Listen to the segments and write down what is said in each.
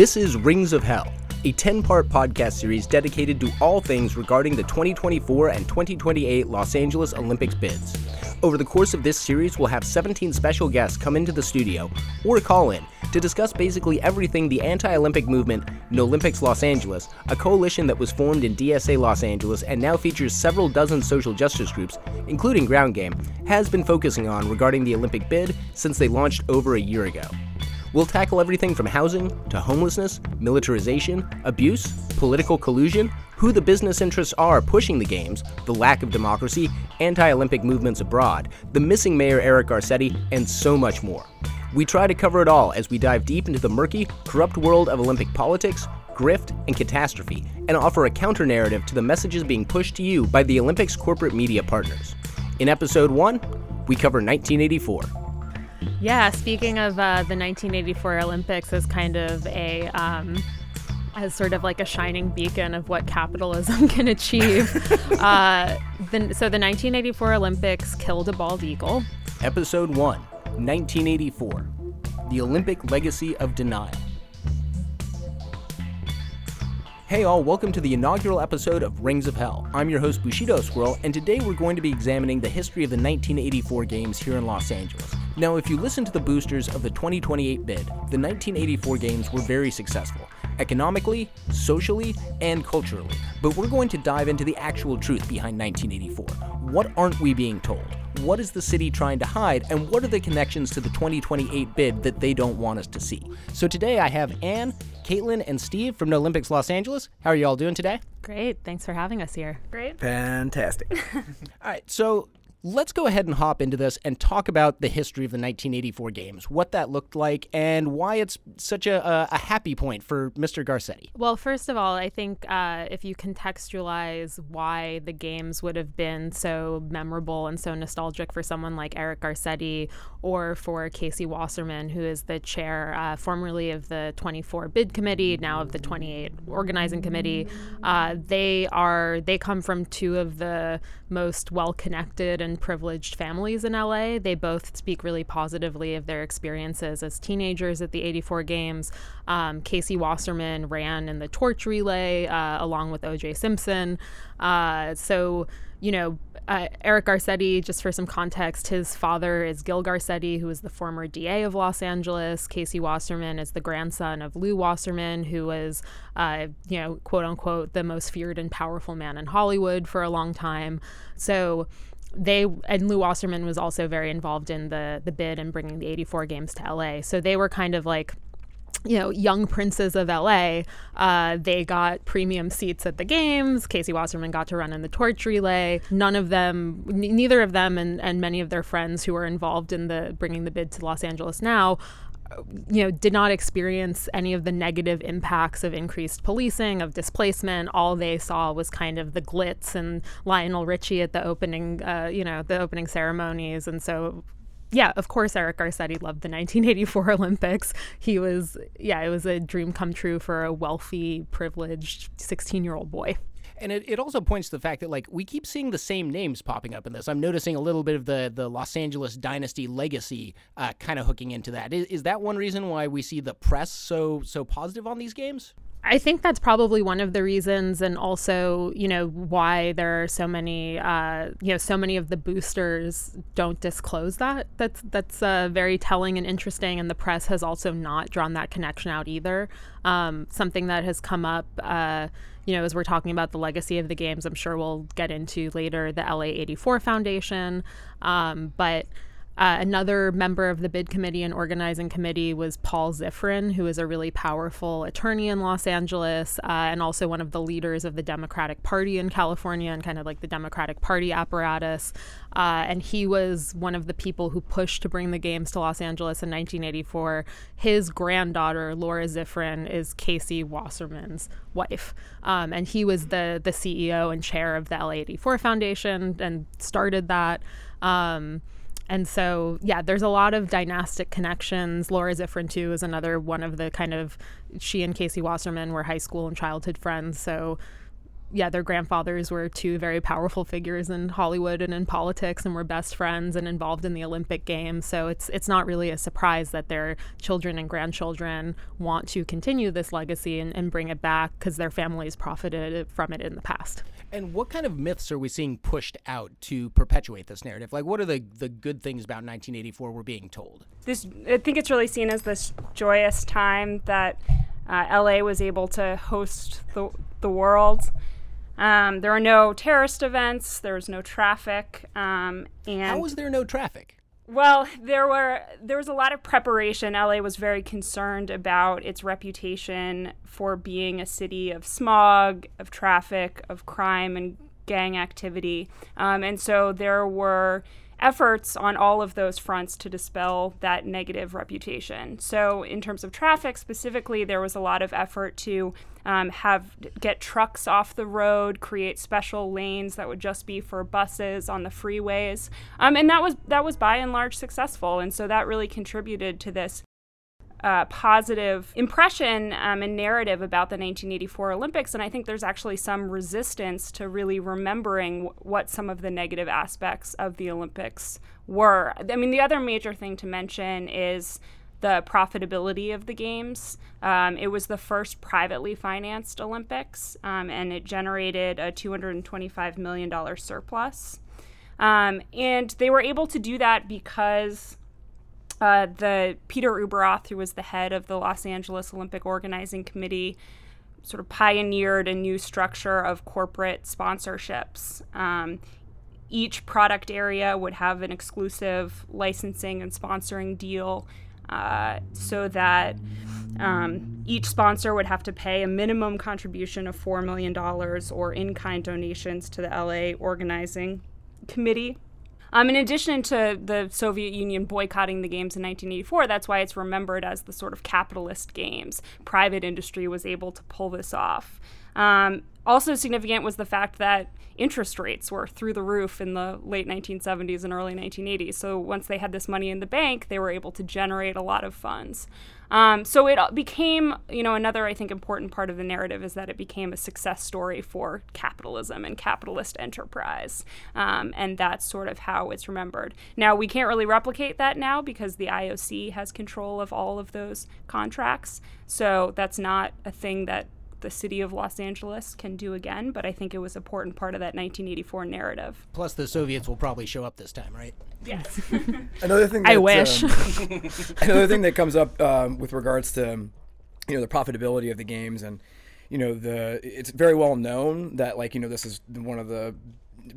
This is Rings of Hell, a 10 part podcast series dedicated to all things regarding the 2024 and 2028 Los Angeles Olympics bids. Over the course of this series, we'll have 17 special guests come into the studio or call in to discuss basically everything the anti Olympic movement, No Olympics Los Angeles, a coalition that was formed in DSA Los Angeles and now features several dozen social justice groups, including Ground Game, has been focusing on regarding the Olympic bid since they launched over a year ago. We'll tackle everything from housing to homelessness, militarization, abuse, political collusion, who the business interests are pushing the games, the lack of democracy, anti Olympic movements abroad, the missing mayor Eric Garcetti, and so much more. We try to cover it all as we dive deep into the murky, corrupt world of Olympic politics, grift, and catastrophe, and offer a counter narrative to the messages being pushed to you by the Olympics corporate media partners. In episode 1, we cover 1984. Yeah, speaking of uh, the 1984 Olympics as kind of a um, as sort of like a shining beacon of what capitalism can achieve. uh, the, so the 1984 Olympics killed a bald eagle. Episode 1, 1984. The Olympic Legacy of Denial. Hey all, welcome to the inaugural episode of Rings of Hell. I'm your host Bushido Squirrel, and today we're going to be examining the history of the 1984 games here in Los Angeles. Now, if you listen to the boosters of the 2028 bid, the 1984 games were very successful, economically, socially, and culturally. But we're going to dive into the actual truth behind 1984. What aren't we being told? What is the city trying to hide, and what are the connections to the 2028 bid that they don't want us to see? So today I have Anne, Caitlin, and Steve from No Olympics Los Angeles. How are you all doing today? Great. Thanks for having us here. Great. Fantastic. all right. So let's go ahead and hop into this and talk about the history of the 1984 games, what that looked like, and why it's such a, a happy point for Mr. Garcetti. Well, first of all, I think uh, if you contextualize why the games would have been so memorable and so nostalgic for someone like Eric Garcetti or for Casey Wasserman, who is the chair uh, formerly of the 24 bid committee, now of the 28 organizing committee, uh, they are they come from two of the most well connected and and privileged families in LA. They both speak really positively of their experiences as teenagers at the 84 games. Um, Casey Wasserman ran in the torch relay uh, along with OJ Simpson. Uh, so, you know, uh, Eric Garcetti, just for some context, his father is Gil Garcetti, who is the former DA of Los Angeles. Casey Wasserman is the grandson of Lew Wasserman, who was, uh, you know, quote unquote, the most feared and powerful man in Hollywood for a long time. So, they and Lew Wasserman was also very involved in the the bid and bringing the 84 games to LA. So they were kind of like you know, young princes of LA, uh, they got premium seats at the games. Casey Wasserman got to run in the torch relay. None of them, n- neither of them, and, and many of their friends who were involved in the bringing the bid to Los Angeles now you know, did not experience any of the negative impacts of increased policing, of displacement. All they saw was kind of the glitz and Lionel Richie at the opening, uh, you know, the opening ceremonies. And so, yeah, of course, Eric Garcetti loved the 1984 Olympics. He was, yeah, it was a dream come true for a wealthy, privileged 16 year old boy. And it, it also points to the fact that like we keep seeing the same names popping up in this. I'm noticing a little bit of the the Los Angeles dynasty legacy uh, kind of hooking into that. Is, is that one reason why we see the press so so positive on these games? I think that's probably one of the reasons, and also, you know, why there are so many, uh, you know, so many of the boosters don't disclose that. That's that's uh, very telling and interesting, and the press has also not drawn that connection out either. Um, something that has come up, uh, you know, as we're talking about the legacy of the games, I'm sure we'll get into later the LA 84 Foundation, um, but uh, another member of the bid committee and organizing committee was Paul Ziffren, who is a really powerful attorney in Los Angeles uh, and also one of the leaders of the Democratic Party in California and kind of like the Democratic Party apparatus. Uh, and he was one of the people who pushed to bring the games to Los Angeles in 1984. His granddaughter, Laura Ziffren, is Casey Wasserman's wife. Um, and he was the, the CEO and chair of the LA84 Foundation and started that. Um, and so, yeah, there's a lot of dynastic connections. Laura Ziffren, too, is another one of the kind of, she and Casey Wasserman were high school and childhood friends. So, yeah, their grandfathers were two very powerful figures in Hollywood and in politics and were best friends and involved in the Olympic Games. So it's it's not really a surprise that their children and grandchildren want to continue this legacy and, and bring it back because their families profited from it in the past. And what kind of myths are we seeing pushed out to perpetuate this narrative? Like, what are the, the good things about 1984 we're being told? This, I think it's really seen as this joyous time that uh, LA was able to host the, the world. Um, there are no terrorist events. There was no traffic. Um, and how was there no traffic? Well, there were there was a lot of preparation. LA was very concerned about its reputation for being a city of smog, of traffic, of crime and gang activity, um, and so there were efforts on all of those fronts to dispel that negative reputation. So, in terms of traffic specifically, there was a lot of effort to um, have get trucks off the road, create special lanes that would just be for buses on the freeways, um, and that was that was by and large successful. And so that really contributed to this uh, positive impression um, and narrative about the 1984 Olympics. And I think there's actually some resistance to really remembering w- what some of the negative aspects of the Olympics were. I mean, the other major thing to mention is the profitability of the games. Um, it was the first privately financed Olympics, um, and it generated a $225 million surplus. Um, and they were able to do that because uh, the Peter Ueberroth, who was the head of the Los Angeles Olympic Organizing Committee, sort of pioneered a new structure of corporate sponsorships. Um, each product area would have an exclusive licensing and sponsoring deal uh, so that um, each sponsor would have to pay a minimum contribution of $4 million or in kind donations to the LA organizing committee. Um, in addition to the Soviet Union boycotting the games in 1984, that's why it's remembered as the sort of capitalist games. Private industry was able to pull this off. Um, also significant was the fact that interest rates were through the roof in the late 1970s and early 1980s. So once they had this money in the bank, they were able to generate a lot of funds. Um, so it became, you know, another I think important part of the narrative is that it became a success story for capitalism and capitalist enterprise, um, and that's sort of how it's remembered. Now we can't really replicate that now because the IOC has control of all of those contracts, so that's not a thing that the city of Los Angeles can do again, but I think it was an important part of that 1984 narrative. Plus, the Soviets will probably show up this time, right? Yes. another thing. That, I wish. Um, another thing that comes up um, with regards to, you know, the profitability of the games and, you know, the it's very well known that like you know this is one of the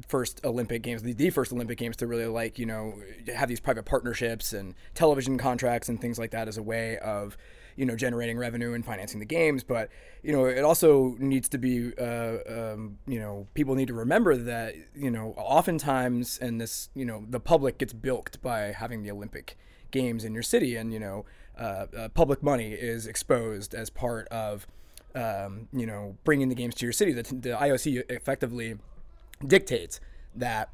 first Olympic games, the, the first Olympic games to really like, you know, have these private partnerships and television contracts and things like that as a way of, you know, generating revenue and financing the games. But, you know, it also needs to be, uh, um, you know, people need to remember that, you know, oftentimes, and this, you know, the public gets bilked by having the Olympic games in your city. And, you know, uh, uh, public money is exposed as part of, um, you know, bringing the games to your city. The, the IOC effectively dictates that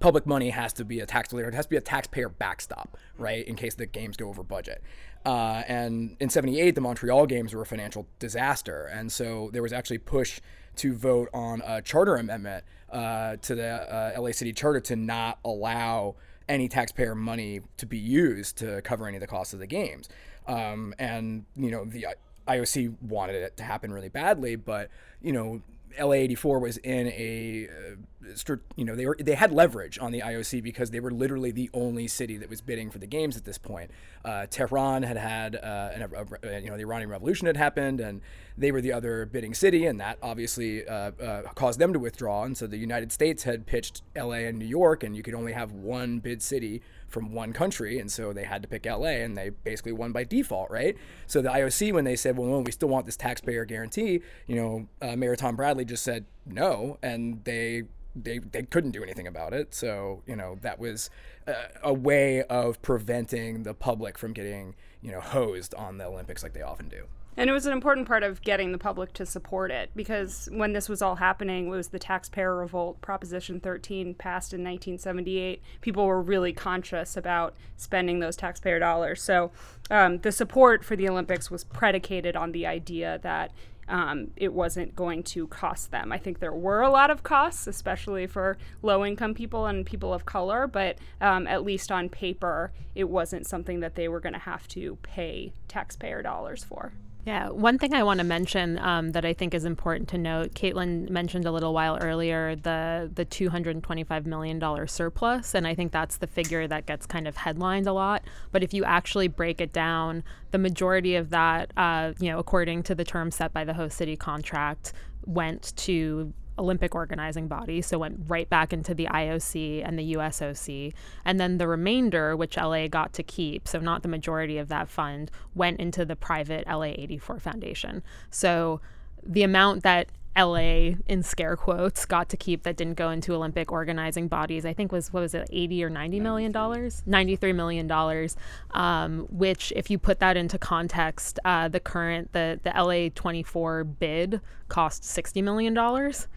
public money has to be a tax it has to be a taxpayer backstop, right, in case the games go over budget. Uh, and in 78, the Montreal games were a financial disaster. And so there was actually push to vote on a charter amendment uh, to the uh, LA City Charter to not allow any taxpayer money to be used to cover any of the costs of the games. Um, and, you know, the IOC wanted it to happen really badly, but, you know, LA84 was in a, uh, you know, they were they had leverage on the IOC because they were literally the only city that was bidding for the games at this point. Uh, Tehran had had, uh, an, a, a, you know, the Iranian Revolution had happened, and they were the other bidding city, and that obviously uh, uh, caused them to withdraw. And so the United States had pitched LA and New York, and you could only have one bid city from one country, and so they had to pick LA, and they basically won by default, right? So the IOC, when they said, "Well, no, we still want this taxpayer guarantee," you know, uh, Mayor Tom Bradley just said no, and they they they couldn't do anything about it. So you know that was a, a way of preventing the public from getting you know hosed on the Olympics like they often do. And it was an important part of getting the public to support it because when this was all happening, was the taxpayer revolt, Proposition 13, passed in 1978. People were really conscious about spending those taxpayer dollars. So um, the support for the Olympics was predicated on the idea that um, it wasn't going to cost them. I think there were a lot of costs, especially for low income people and people of color, but um, at least on paper, it wasn't something that they were going to have to pay taxpayer dollars for. Yeah, one thing I want to mention um, that I think is important to note, Caitlin mentioned a little while earlier the the two hundred and twenty five million dollar surplus, and I think that's the figure that gets kind of headlined a lot. But if you actually break it down, the majority of that, uh, you know, according to the terms set by the host city contract, went to Olympic organizing body, so went right back into the IOC and the USOC. And then the remainder, which LA got to keep, so not the majority of that fund, went into the private LA 84 Foundation. So the amount that LA in scare quotes got to keep that didn't go into Olympic organizing bodies. I think was what was it, eighty or ninety million dollars, ninety three million dollars. Um, which, if you put that into context, uh, the current the the LA twenty four bid cost sixty million dollars.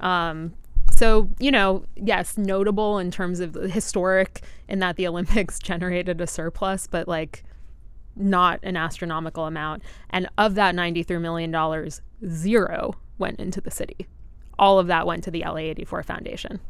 Um, so, you know, yes, notable in terms of historic in that the Olympics generated a surplus, but like not an astronomical amount. And of that $93 million, zero went into the city. All of that went to the LA 84 Foundation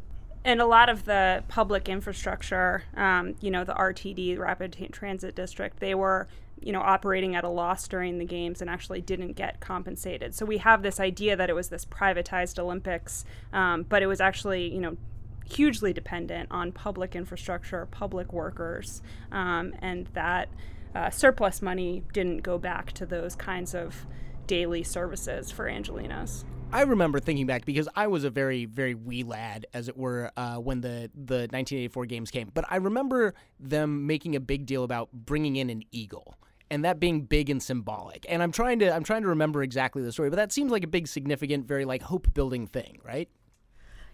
and a lot of the public infrastructure, um, you know, the RTD, Rapid Transit District, they were you know, operating at a loss during the games and actually didn't get compensated. So we have this idea that it was this privatized Olympics, um, but it was actually, you know, hugely dependent on public infrastructure, public workers, um, and that uh, surplus money didn't go back to those kinds of daily services for Angelenos. I remember thinking back because I was a very, very wee lad, as it were, uh, when the, the 1984 games came. But I remember them making a big deal about bringing in an eagle and that being big and symbolic. And I'm trying to I'm trying to remember exactly the story, but that seems like a big, significant, very like hope building thing, right?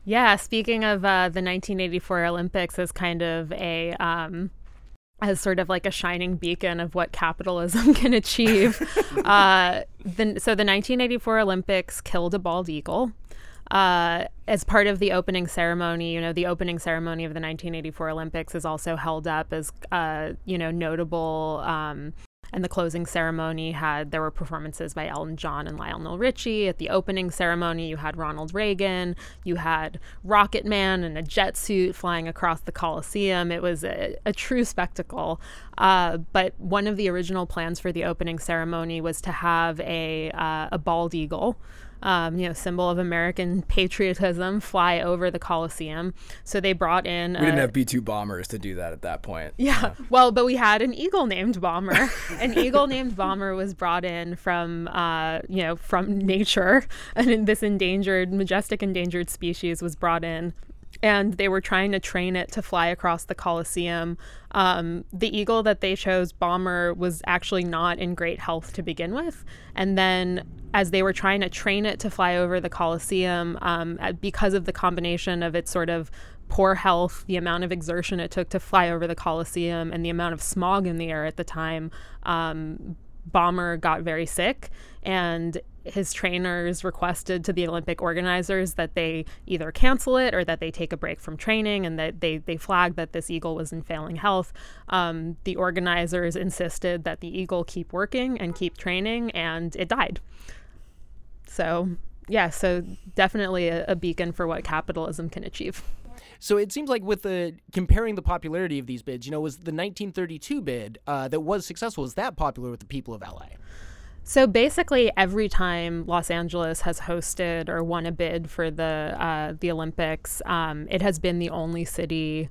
Yeah. Speaking of uh, the 1984 Olympics as kind of a um, as sort of like a shining beacon of what capitalism can achieve. uh, the, so the 1984 Olympics killed a bald eagle. Uh, as part of the opening ceremony, you know, the opening ceremony of the 1984 Olympics is also held up as, uh, you know, notable um, and the closing ceremony had there were performances by Elton John and Lionel Richie. At the opening ceremony, you had Ronald Reagan, you had Rocket Man in a jet suit flying across the Coliseum. It was a, a true spectacle. Uh, but one of the original plans for the opening ceremony was to have a uh, a bald eagle um, you know, symbol of American patriotism, fly over the Coliseum. So they brought in. We didn't have B 2 bombers to do that at that point. Yeah. yeah. Well, but we had an eagle named Bomber. an eagle named Bomber was brought in from, uh, you know, from nature. And this endangered, majestic endangered species was brought in and they were trying to train it to fly across the Coliseum. Um, the eagle that they chose, Bomber, was actually not in great health to begin with. And then, as they were trying to train it to fly over the Coliseum, um, because of the combination of its sort of poor health, the amount of exertion it took to fly over the Coliseum, and the amount of smog in the air at the time, um, Bomber got very sick. And his trainers requested to the Olympic organizers that they either cancel it or that they take a break from training and that they, they flagged that this eagle was in failing health. Um, the organizers insisted that the eagle keep working and keep training, and it died. So, yeah, so definitely a, a beacon for what capitalism can achieve. So it seems like with the comparing the popularity of these bids, you know, was the 1932 bid uh, that was successful was that popular with the people of LA? So basically, every time Los Angeles has hosted or won a bid for the uh, the Olympics, um, it has been the only city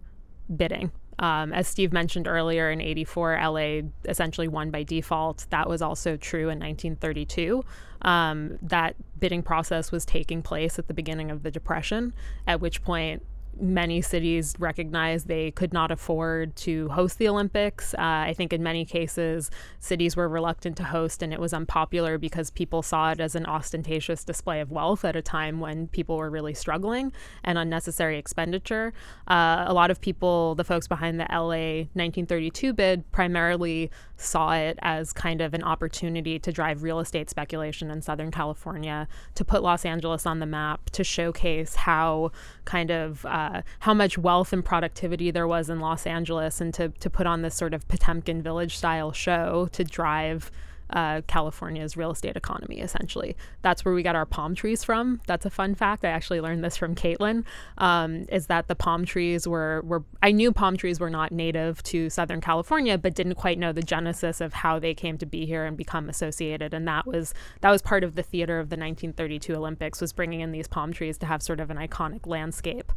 bidding. Um, as Steve mentioned earlier, in '84, LA essentially won by default. That was also true in 1932. Um, that bidding process was taking place at the beginning of the Depression, at which point many cities recognized they could not afford to host the Olympics. Uh, I think in many cases, cities were reluctant to host, and it was unpopular because people saw it as an ostentatious display of wealth at a time when people were really struggling and unnecessary expenditure. Uh, a lot of people, the folks behind the LA 1932 bid, primarily saw it as kind of an opportunity to drive real estate speculation in Southern California, to put Los Angeles on the map, to showcase how kind of uh, how much wealth and productivity there was in Los Angeles, and to to put on this sort of Potemkin village style show to drive uh, California's real estate economy, essentially. That's where we got our palm trees from. That's a fun fact. I actually learned this from Caitlin, um, is that the palm trees were, were, I knew palm trees were not native to Southern California, but didn't quite know the genesis of how they came to be here and become associated. And that was, that was part of the theater of the 1932 Olympics was bringing in these palm trees to have sort of an iconic landscape.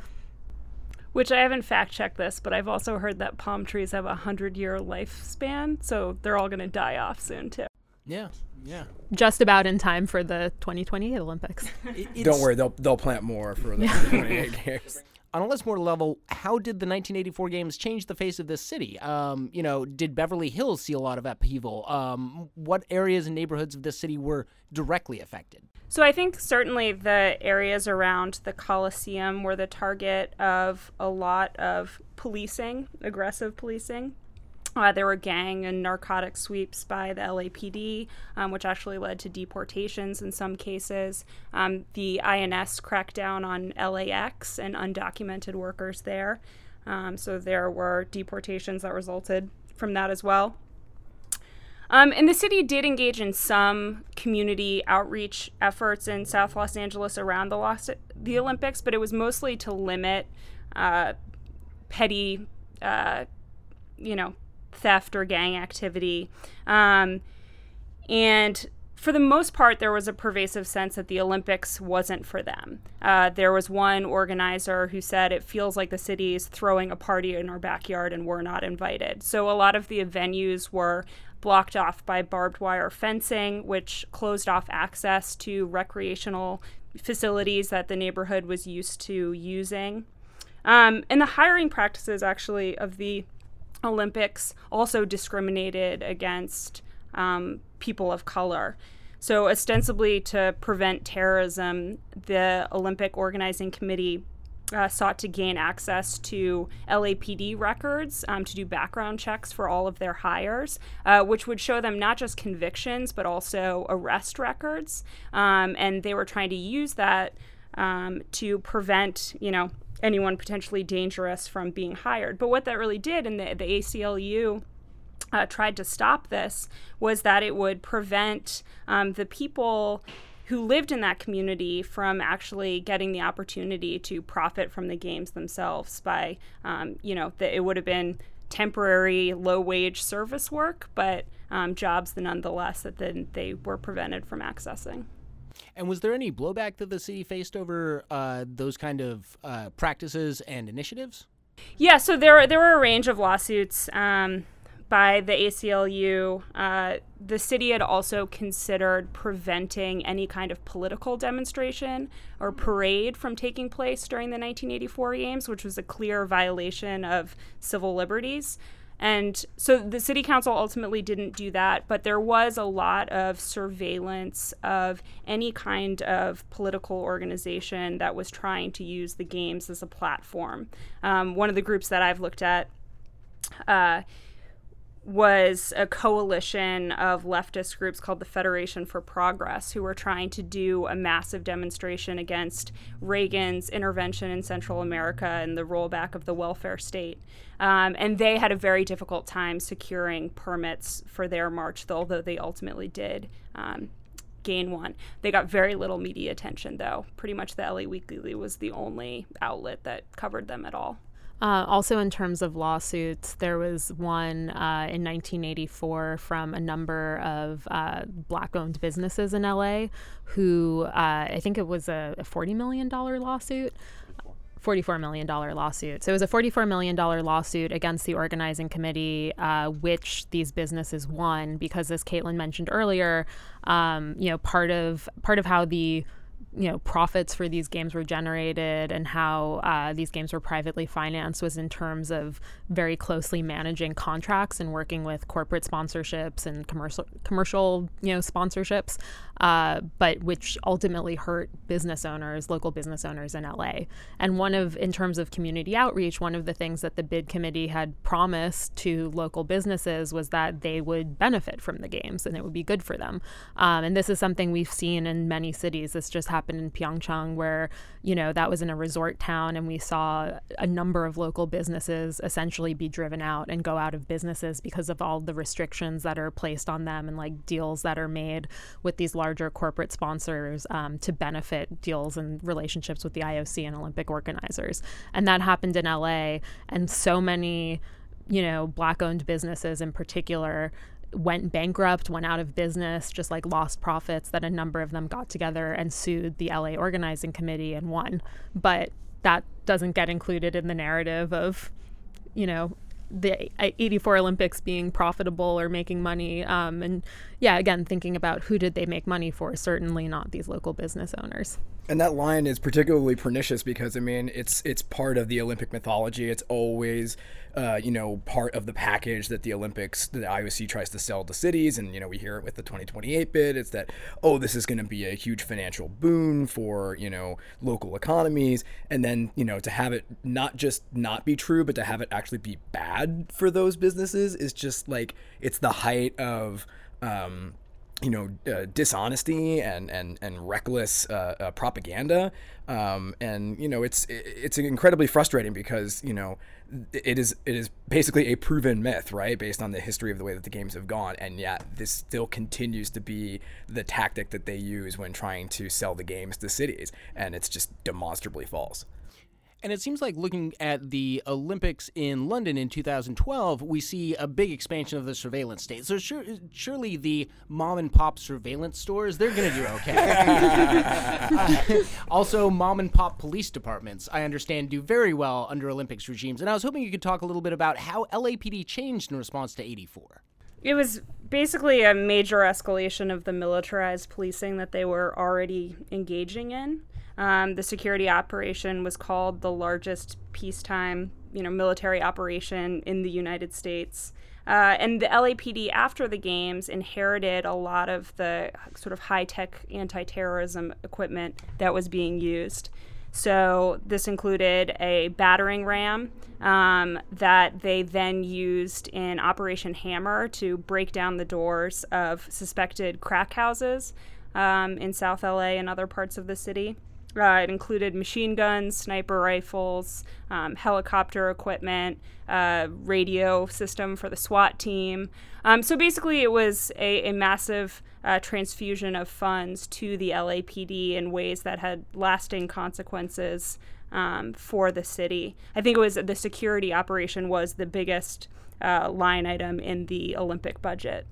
Which I haven't fact checked this, but I've also heard that palm trees have a hundred year lifespan, so they're all going to die off soon too. Yeah, yeah. Just about in time for the 2028 Olympics. Don't worry, they'll they'll plant more for the 2028 games. On a Lismore level, how did the 1984 games change the face of this city? Um, you know, did Beverly Hills see a lot of upheaval? Um, what areas and neighborhoods of this city were directly affected? So I think certainly the areas around the Coliseum were the target of a lot of policing, aggressive policing. Uh, there were gang and narcotic sweeps by the LAPD, um, which actually led to deportations in some cases. Um, the INS cracked down on LAX and undocumented workers there. Um, so there were deportations that resulted from that as well. Um, and the city did engage in some community outreach efforts in South Los Angeles around the, Los- the Olympics, but it was mostly to limit uh, petty, uh, you know, theft or gang activity. Um, and for the most part, there was a pervasive sense that the Olympics wasn't for them. Uh, there was one organizer who said, It feels like the city is throwing a party in our backyard and we're not invited. So a lot of the venues were blocked off by barbed wire fencing, which closed off access to recreational facilities that the neighborhood was used to using. Um, and the hiring practices, actually, of the Olympics also discriminated against um, people of color. So, ostensibly to prevent terrorism, the Olympic Organizing Committee uh, sought to gain access to LAPD records um, to do background checks for all of their hires, uh, which would show them not just convictions but also arrest records. Um, and they were trying to use that um, to prevent, you know, anyone potentially dangerous from being hired. But what that really did, and the, the ACLU uh, tried to stop this, was that it would prevent um, the people who lived in that community from actually getting the opportunity to profit from the games themselves by, um, you know, that it would have been temporary low wage service work, but um, jobs nonetheless that then they were prevented from accessing. And was there any blowback that the city faced over uh, those kind of uh, practices and initiatives? Yeah, so there there were a range of lawsuits. Um, by the ACLU. Uh, the city had also considered preventing any kind of political demonstration or parade from taking place during the 1984 games, which was a clear violation of civil liberties. And so the city council ultimately didn't do that, but there was a lot of surveillance of any kind of political organization that was trying to use the games as a platform. Um, one of the groups that I've looked at. Uh, was a coalition of leftist groups called the Federation for Progress, who were trying to do a massive demonstration against Reagan's intervention in Central America and the rollback of the welfare state. Um, and they had a very difficult time securing permits for their march, although they ultimately did. Um, gain one. They got very little media attention, though. Pretty much the LA Weekly was the only outlet that covered them at all. Uh, also, in terms of lawsuits, there was one uh, in 1984 from a number of uh, black owned businesses in LA who uh, I think it was a, a $40 million lawsuit. $44 million lawsuit. So it was a $44 million lawsuit against the organizing committee, uh, which these businesses won because, as Caitlin mentioned earlier, um, you know, part of part of how the you know profits for these games were generated and how uh, these games were privately financed was in terms of very closely managing contracts and working with corporate sponsorships and commercial commercial you know sponsorships uh, but which ultimately hurt business owners, local business owners in LA. And one of, in terms of community outreach, one of the things that the bid committee had promised to local businesses was that they would benefit from the games and it would be good for them. Um, and this is something we've seen in many cities. This just happened happened in Pyeongchang, where, you know, that was in a resort town and we saw a number of local businesses essentially be driven out and go out of businesses because of all the restrictions that are placed on them and like deals that are made with these larger corporate sponsors um, to benefit deals and relationships with the IOC and Olympic organizers. And that happened in LA. And so many, you know, black owned businesses in particular went bankrupt, went out of business, just like lost profits, that a number of them got together and sued the LA organizing committee and won. But that doesn't get included in the narrative of, you know, the 84 Olympics being profitable or making money. Um, and yeah, again, thinking about who did they make money for, certainly not these local business owners. And that line is particularly pernicious because I mean it's it's part of the Olympic mythology. It's always uh, you know part of the package that the Olympics, the IOC tries to sell to cities, and you know we hear it with the 2028 bid. It's that oh this is going to be a huge financial boon for you know local economies, and then you know to have it not just not be true, but to have it actually be bad for those businesses is just like it's the height of um, you know, uh, dishonesty and and and reckless uh, uh, propaganda, um, and you know, it's it's incredibly frustrating because you know, it is it is basically a proven myth, right, based on the history of the way that the games have gone, and yet this still continues to be the tactic that they use when trying to sell the games to cities, and it's just demonstrably false. And it seems like looking at the Olympics in London in 2012, we see a big expansion of the surveillance state. So sure, surely the mom and pop surveillance stores, they're going to do okay. also, mom and pop police departments, I understand, do very well under Olympics regimes. And I was hoping you could talk a little bit about how LAPD changed in response to 84. It was basically a major escalation of the militarized policing that they were already engaging in. Um, the security operation was called the largest peacetime, you know, military operation in the United States. Uh, and the LAPD, after the games, inherited a lot of the sort of high tech anti terrorism equipment that was being used. So, this included a battering ram um, that they then used in Operation Hammer to break down the doors of suspected crack houses um, in South LA and other parts of the city. Uh, it included machine guns, sniper rifles, um, helicopter equipment, uh, radio system for the SWAT team. Um, so basically, it was a, a massive uh, transfusion of funds to the LAPD in ways that had lasting consequences um, for the city. I think it was the security operation was the biggest uh, line item in the Olympic budget.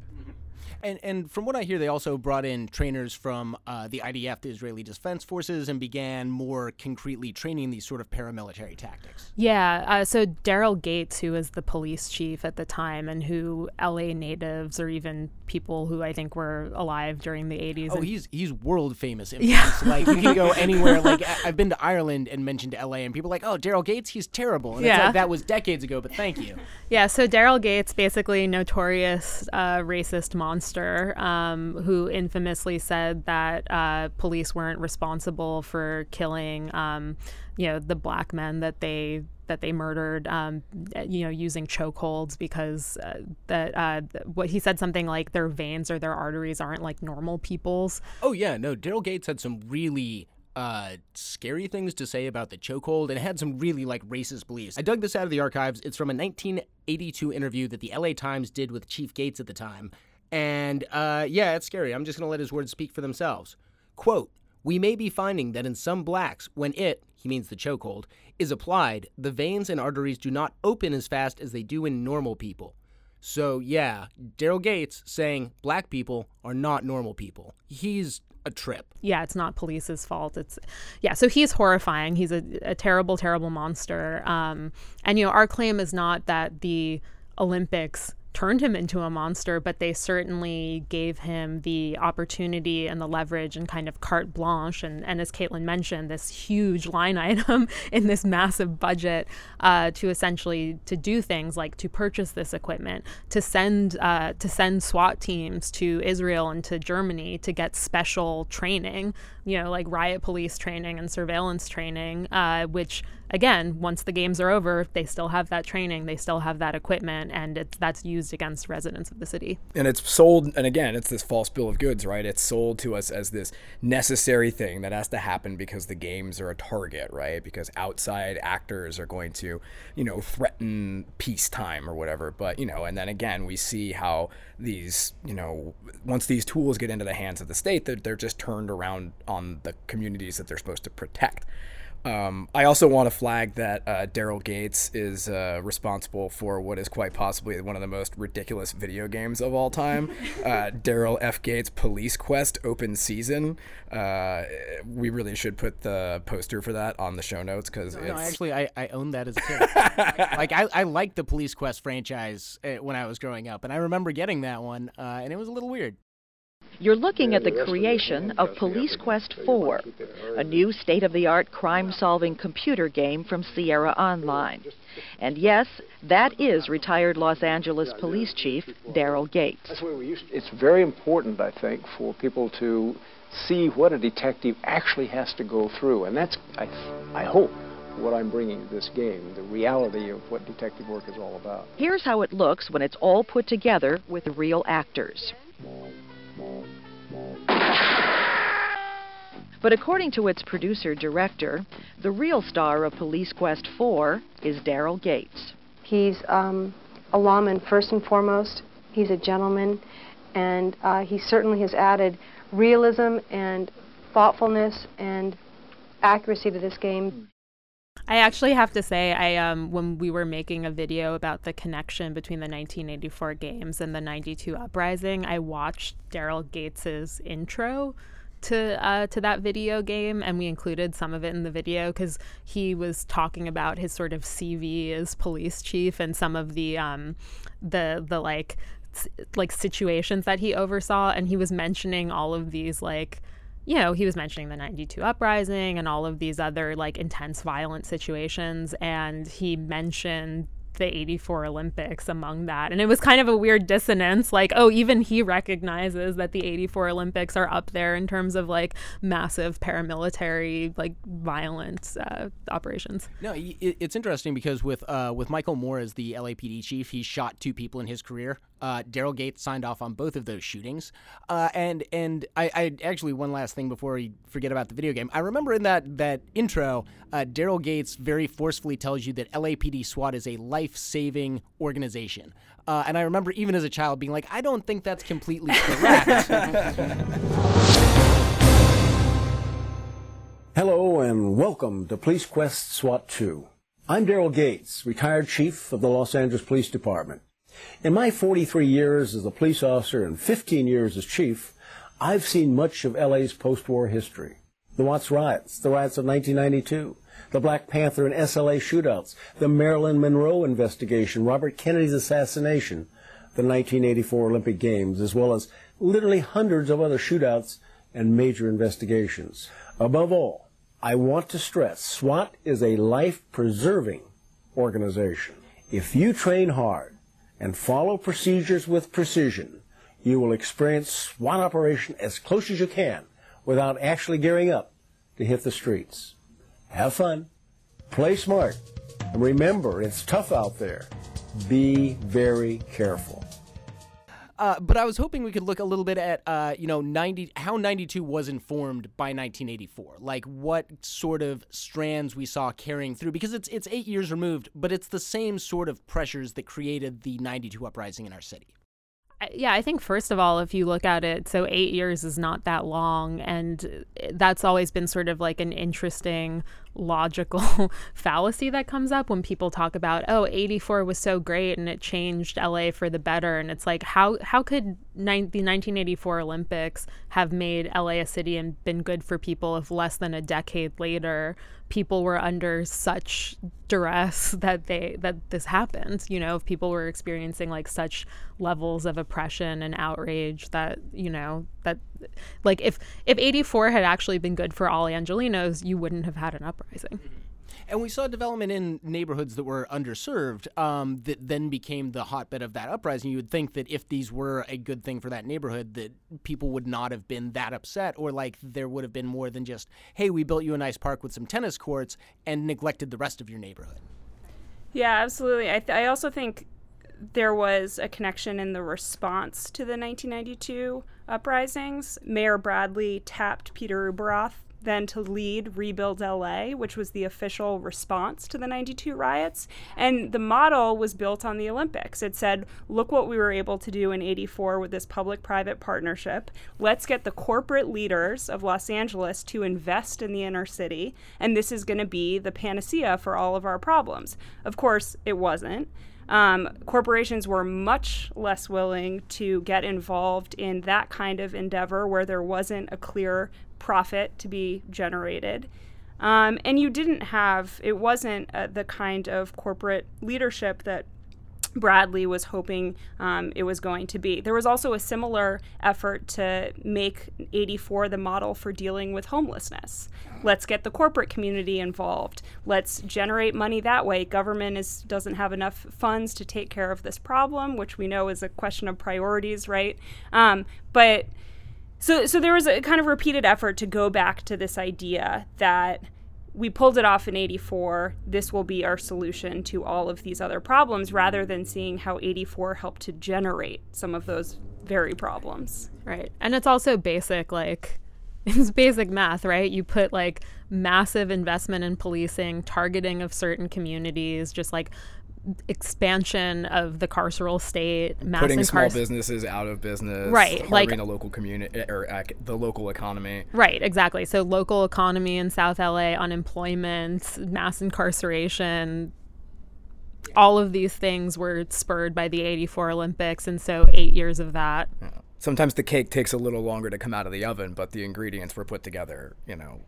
And and from what I hear, they also brought in trainers from uh, the IDF, the Israeli Defense Forces, and began more concretely training these sort of paramilitary tactics. Yeah. Uh, so Daryl Gates, who was the police chief at the time, and who LA natives or even people who I think were alive during the 80s. Oh, he's he's world famous. Yeah. like you can go anywhere. Like I've been to Ireland and mentioned LA, and people are like, oh, Daryl Gates, he's terrible. And yeah. Like, that was decades ago, but thank you. Yeah. So Daryl Gates, basically notorious uh, racist monster um, who infamously said that uh, police weren't responsible for killing, um, you know, the black men that they that they murdered, um, you know, using chokeholds because uh, that uh, what he said something like their veins or their arteries aren't like normal people's. Oh yeah, no, Daryl Gates had some really uh, scary things to say about the chokehold and had some really like racist beliefs. I dug this out of the archives. It's from a 1982 interview that the LA Times did with Chief Gates at the time. And uh, yeah, it's scary. I'm just going to let his words speak for themselves. Quote, we may be finding that in some blacks, when it, he means the chokehold, is applied, the veins and arteries do not open as fast as they do in normal people. So, yeah, Daryl Gates saying black people are not normal people. He's a trip. Yeah, it's not police's fault. It's yeah. So he's horrifying. He's a, a terrible, terrible monster. Um, and you know, our claim is not that the Olympics turned him into a monster, but they certainly gave him the opportunity and the leverage and kind of carte blanche. And, and as Caitlin mentioned, this huge line item in this massive budget uh, to essentially to do things like to purchase this equipment, to send uh, to send SWAT teams to Israel and to Germany to get special training you know, like riot police training and surveillance training, uh, which again, once the games are over, they still have that training, they still have that equipment, and it's that's used against residents of the city. And it's sold, and again, it's this false bill of goods, right? It's sold to us as this necessary thing that has to happen because the games are a target, right? Because outside actors are going to, you know, threaten peacetime or whatever. But you know, and then again, we see how these, you know, once these tools get into the hands of the state, they're, they're just turned around on the communities that they're supposed to protect. Um, I also want to flag that uh, Daryl Gates is uh, responsible for what is quite possibly one of the most ridiculous video games of all time. Uh, Daryl F. Gates Police Quest Open Season. Uh, we really should put the poster for that on the show notes because no, no, actually I, I own that as a kid. like I, I liked the Police Quest franchise uh, when I was growing up, and I remember getting that one, uh, and it was a little weird. You're looking at the creation of Police Quest 4, a new state of the art crime solving computer game from Sierra Online. And yes, that is retired Los Angeles Police Chief Daryl Gates. It's very important, I think, for people to see what a detective actually has to go through. And that's, I, I hope, what I'm bringing to this game, the reality of what detective work is all about. Here's how it looks when it's all put together with real actors. But according to its producer director, the real star of Police Quest 4 is Daryl Gates. He's um, a lawman first and foremost. He's a gentleman, and uh, he certainly has added realism and thoughtfulness and accuracy to this game. I actually have to say, I um, when we were making a video about the connection between the 1984 games and the 92 uprising, I watched Daryl Gates's intro to uh, to that video game, and we included some of it in the video because he was talking about his sort of CV as police chief and some of the um, the the like like situations that he oversaw, and he was mentioning all of these like you know, he was mentioning the 92 uprising and all of these other like intense violent situations. And he mentioned the 84 Olympics among that. And it was kind of a weird dissonance. Like, oh, even he recognizes that the 84 Olympics are up there in terms of like massive paramilitary, like violent uh, operations. No, it's interesting because with uh, with Michel Moore as the LAPD chief, he shot two people in his career. Uh, Daryl Gates signed off on both of those shootings. Uh, and and I, I, actually one last thing before we forget about the video game. I remember in that that intro, uh, Daryl Gates very forcefully tells you that LAPD SWAT is a life saving organization. Uh, and I remember even as a child being like, I don't think that's completely correct. Hello and welcome to Police Quest SWAT 2. I'm Daryl Gates, retired chief of the Los Angeles Police Department. In my 43 years as a police officer and 15 years as chief, I've seen much of LA's post-war history. The Watts riots, the riots of 1992, the Black Panther and SLA shootouts, the Marilyn Monroe investigation, Robert Kennedy's assassination, the 1984 Olympic Games, as well as literally hundreds of other shootouts and major investigations. Above all, I want to stress SWAT is a life-preserving organization. If you train hard, and follow procedures with precision, you will experience SWAT operation as close as you can without actually gearing up to hit the streets. Have fun, play smart, and remember, it's tough out there. Be very careful. Uh, but I was hoping we could look a little bit at, uh, you know, 90, how 92 was informed by 1984. Like what sort of strands we saw carrying through, because it's it's eight years removed, but it's the same sort of pressures that created the 92 uprising in our city yeah, I think first of all, if you look at it, so eight years is not that long. And eh, that's always been sort of like an interesting logical fallacy that comes up when people talk about, oh, 84 was so great and it changed LA for the better. And it's like, how, how could ni- the 1984 Olympics have made LA a city and been good for people if less than a decade later people were under such duress that they that this happened you know if people were experiencing like such levels of oppression and outrage that you know that like if if 84 had actually been good for all angelinos you wouldn't have had an uprising And we saw development in neighborhoods that were underserved um, that then became the hotbed of that uprising. You would think that if these were a good thing for that neighborhood, that people would not have been that upset, or like there would have been more than just, hey, we built you a nice park with some tennis courts and neglected the rest of your neighborhood. Yeah, absolutely. I, th- I also think there was a connection in the response to the 1992 uprisings. Mayor Bradley tapped Peter Ueberroth then to lead Rebuild LA, which was the official response to the 92 riots. And the model was built on the Olympics. It said, look what we were able to do in 84 with this public private partnership. Let's get the corporate leaders of Los Angeles to invest in the inner city, and this is going to be the panacea for all of our problems. Of course, it wasn't. Um, corporations were much less willing to get involved in that kind of endeavor where there wasn't a clear profit to be generated. Um, and you didn't have, it wasn't uh, the kind of corporate leadership that Bradley was hoping um, it was going to be. There was also a similar effort to make 84 the model for dealing with homelessness. Let's get the corporate community involved. Let's generate money that way. Government is doesn't have enough funds to take care of this problem, which we know is a question of priorities, right? Um, but so, so there was a kind of repeated effort to go back to this idea that we pulled it off in 84 this will be our solution to all of these other problems rather than seeing how 84 helped to generate some of those very problems right and it's also basic like it's basic math right you put like massive investment in policing targeting of certain communities just like expansion of the carceral state, mass putting incar- small businesses out of business, right? Like the local community eh, or ac- the local economy, right? Exactly. So local economy in South LA, unemployment, mass incarceration. All of these things were spurred by the '84 Olympics, and so eight years of that. Yeah. Sometimes the cake takes a little longer to come out of the oven, but the ingredients were put together, you know,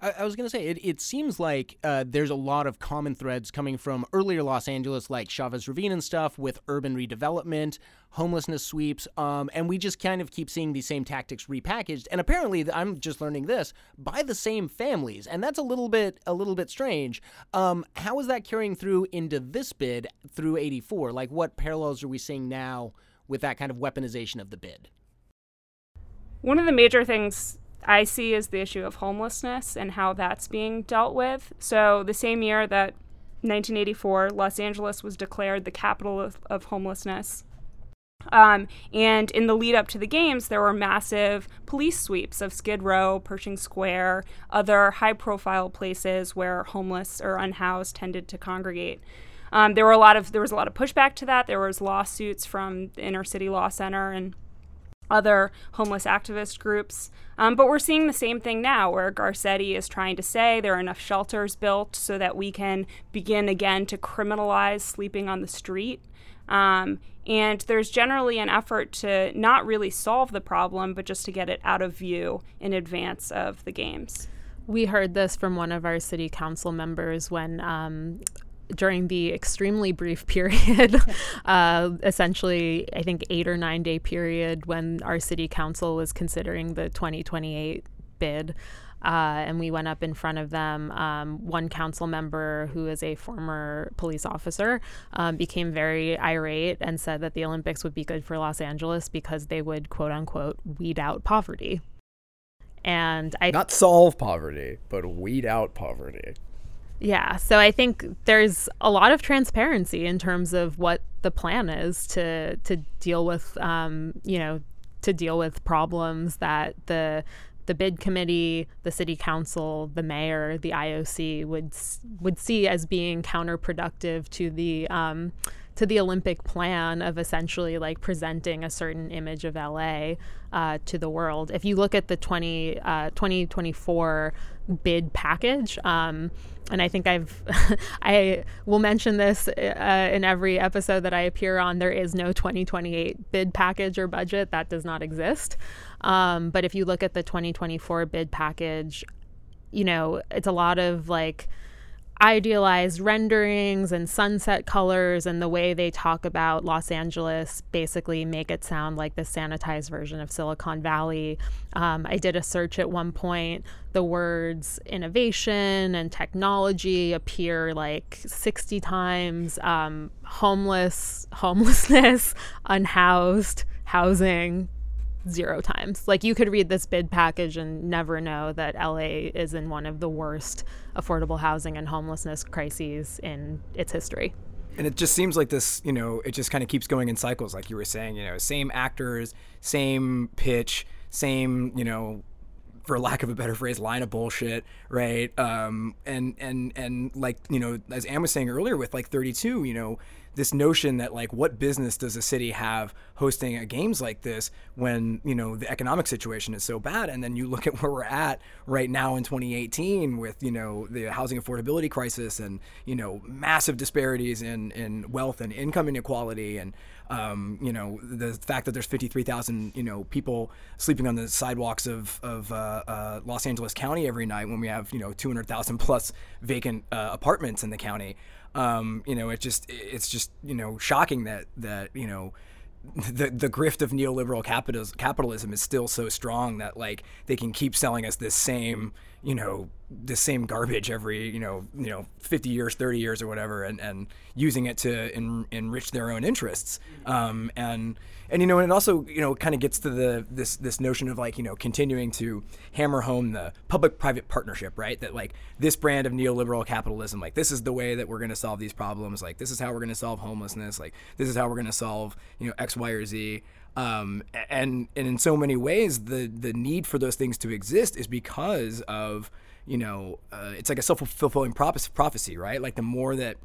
I, I was going to say, it, it seems like uh, there's a lot of common threads coming from earlier Los Angeles, like Chavez Ravine and stuff, with urban redevelopment, homelessness sweeps, um, and we just kind of keep seeing these same tactics repackaged. And apparently, I'm just learning this by the same families, and that's a little bit a little bit strange. Um, how is that carrying through into this bid through 84? Like, what parallels are we seeing now with that kind of weaponization of the bid? One of the major things I see is the issue of homelessness and how that's being dealt with. So, the same year that 1984, Los Angeles was declared the capital of, of homelessness. Um, and in the lead up to the games, there were massive police sweeps of Skid Row, Pershing Square, other high profile places where homeless or unhoused tended to congregate. Um, there were a lot of there was a lot of pushback to that. There was lawsuits from the Inner City Law Center and other homeless activist groups. Um, but we're seeing the same thing now, where Garcetti is trying to say there are enough shelters built so that we can begin again to criminalize sleeping on the street. Um, and there's generally an effort to not really solve the problem, but just to get it out of view in advance of the games. We heard this from one of our city council members when um, during the extremely brief period, uh, essentially, I think eight or nine day period when our city council was considering the 2028 bid. Uh, and we went up in front of them. Um, one council member, who is a former police officer, um, became very irate and said that the Olympics would be good for Los Angeles because they would, quote unquote, weed out poverty. And I not solve poverty, but weed out poverty. Yeah, so I think there's a lot of transparency in terms of what the plan is to to deal with, um, you know, to deal with problems that the the bid committee, the city council, the mayor, the IOC would would see as being counterproductive to the um, to the Olympic plan of essentially like presenting a certain image of LA uh, to the world. If you look at the 20, uh, 2024 bid package, um, and I think I've I will mention this uh, in every episode that I appear on. There is no 2028 bid package or budget that does not exist. Um, but if you look at the 2024 bid package, you know it's a lot of like idealized renderings and sunset colors and the way they talk about Los Angeles basically make it sound like the sanitized version of Silicon Valley. Um, I did a search at one point. The words innovation and technology appear like 60 times. Um, homeless, homelessness, unhoused, housing, zero times. Like you could read this bid package and never know that LA is in one of the worst affordable housing and homelessness crises in its history. And it just seems like this, you know, it just kind of keeps going in cycles, like you were saying, you know, same actors, same pitch, same, you know, for lack of a better phrase, line of bullshit, right? Um, and and and like you know, as Ann was saying earlier, with like 32, you know, this notion that like what business does a city have hosting a games like this when you know the economic situation is so bad? And then you look at where we're at right now in 2018 with you know the housing affordability crisis and you know massive disparities in in wealth and income inequality and um, you know the fact that there's 53,000 you know people sleeping on the sidewalks of of uh, uh, Los Angeles County every night when we have you know 200,000 plus vacant uh, apartments in the county um, you know, it just it's just you know shocking that that you know the the grift of neoliberal capitalism capitalism is still so strong that like they can keep selling us this same you know the same garbage every you know you know 50 years 30 years or whatever and and using it to en- enrich their own interests. Um, and and you know and it also you know kind of gets to the this this notion of like you know continuing to hammer home the public private partnership right? That like this brand of neoliberal capitalism like this is the way that we're going to solve these problems. Like this is how we're going to solve homelessness. Like this is how we're going to solve you know x y or z um, and and in so many ways the the need for those things to exist is because of you know, uh, it's like a self fulfilling prophecy, right? Like the more that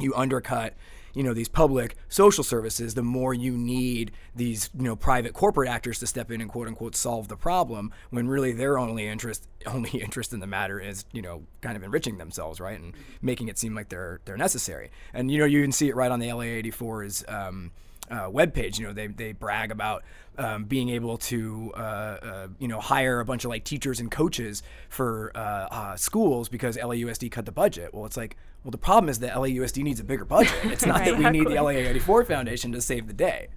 you undercut you know these public social services the more you need these you know private corporate actors to step in and quote unquote solve the problem when really their only interest only interest in the matter is you know kind of enriching themselves right and making it seem like they're they're necessary and you know you can see it right on the LA84's um, uh, webpage. You know, they, they brag about um, being able to, uh, uh, you know, hire a bunch of like teachers and coaches for uh, uh, schools because LAUSD cut the budget. Well, it's like, well, the problem is that LAUSD needs a bigger budget. It's not right, that we need the LA84 Foundation to save the day.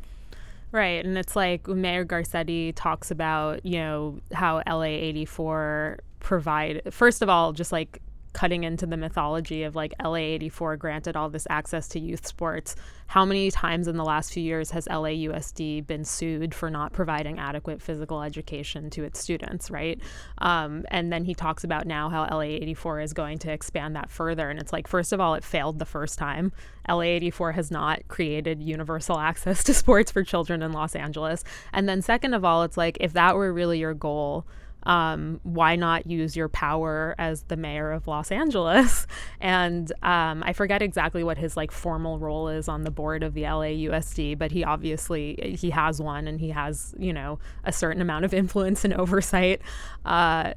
Right. And it's like Mayor Garcetti talks about, you know, how LA84 provide, first of all, just like cutting into the mythology of like LA84 granted all this access to youth sports. How many times in the last few years has LAUSD been sued for not providing adequate physical education to its students, right? Um, and then he talks about now how LA84 is going to expand that further. And it's like, first of all, it failed the first time. LA84 has not created universal access to sports for children in Los Angeles. And then, second of all, it's like, if that were really your goal, um, why not use your power as the mayor of Los Angeles? And um, I forget exactly what his like formal role is on the board of the LAUSD, but he obviously he has one, and he has you know a certain amount of influence and oversight. Uh,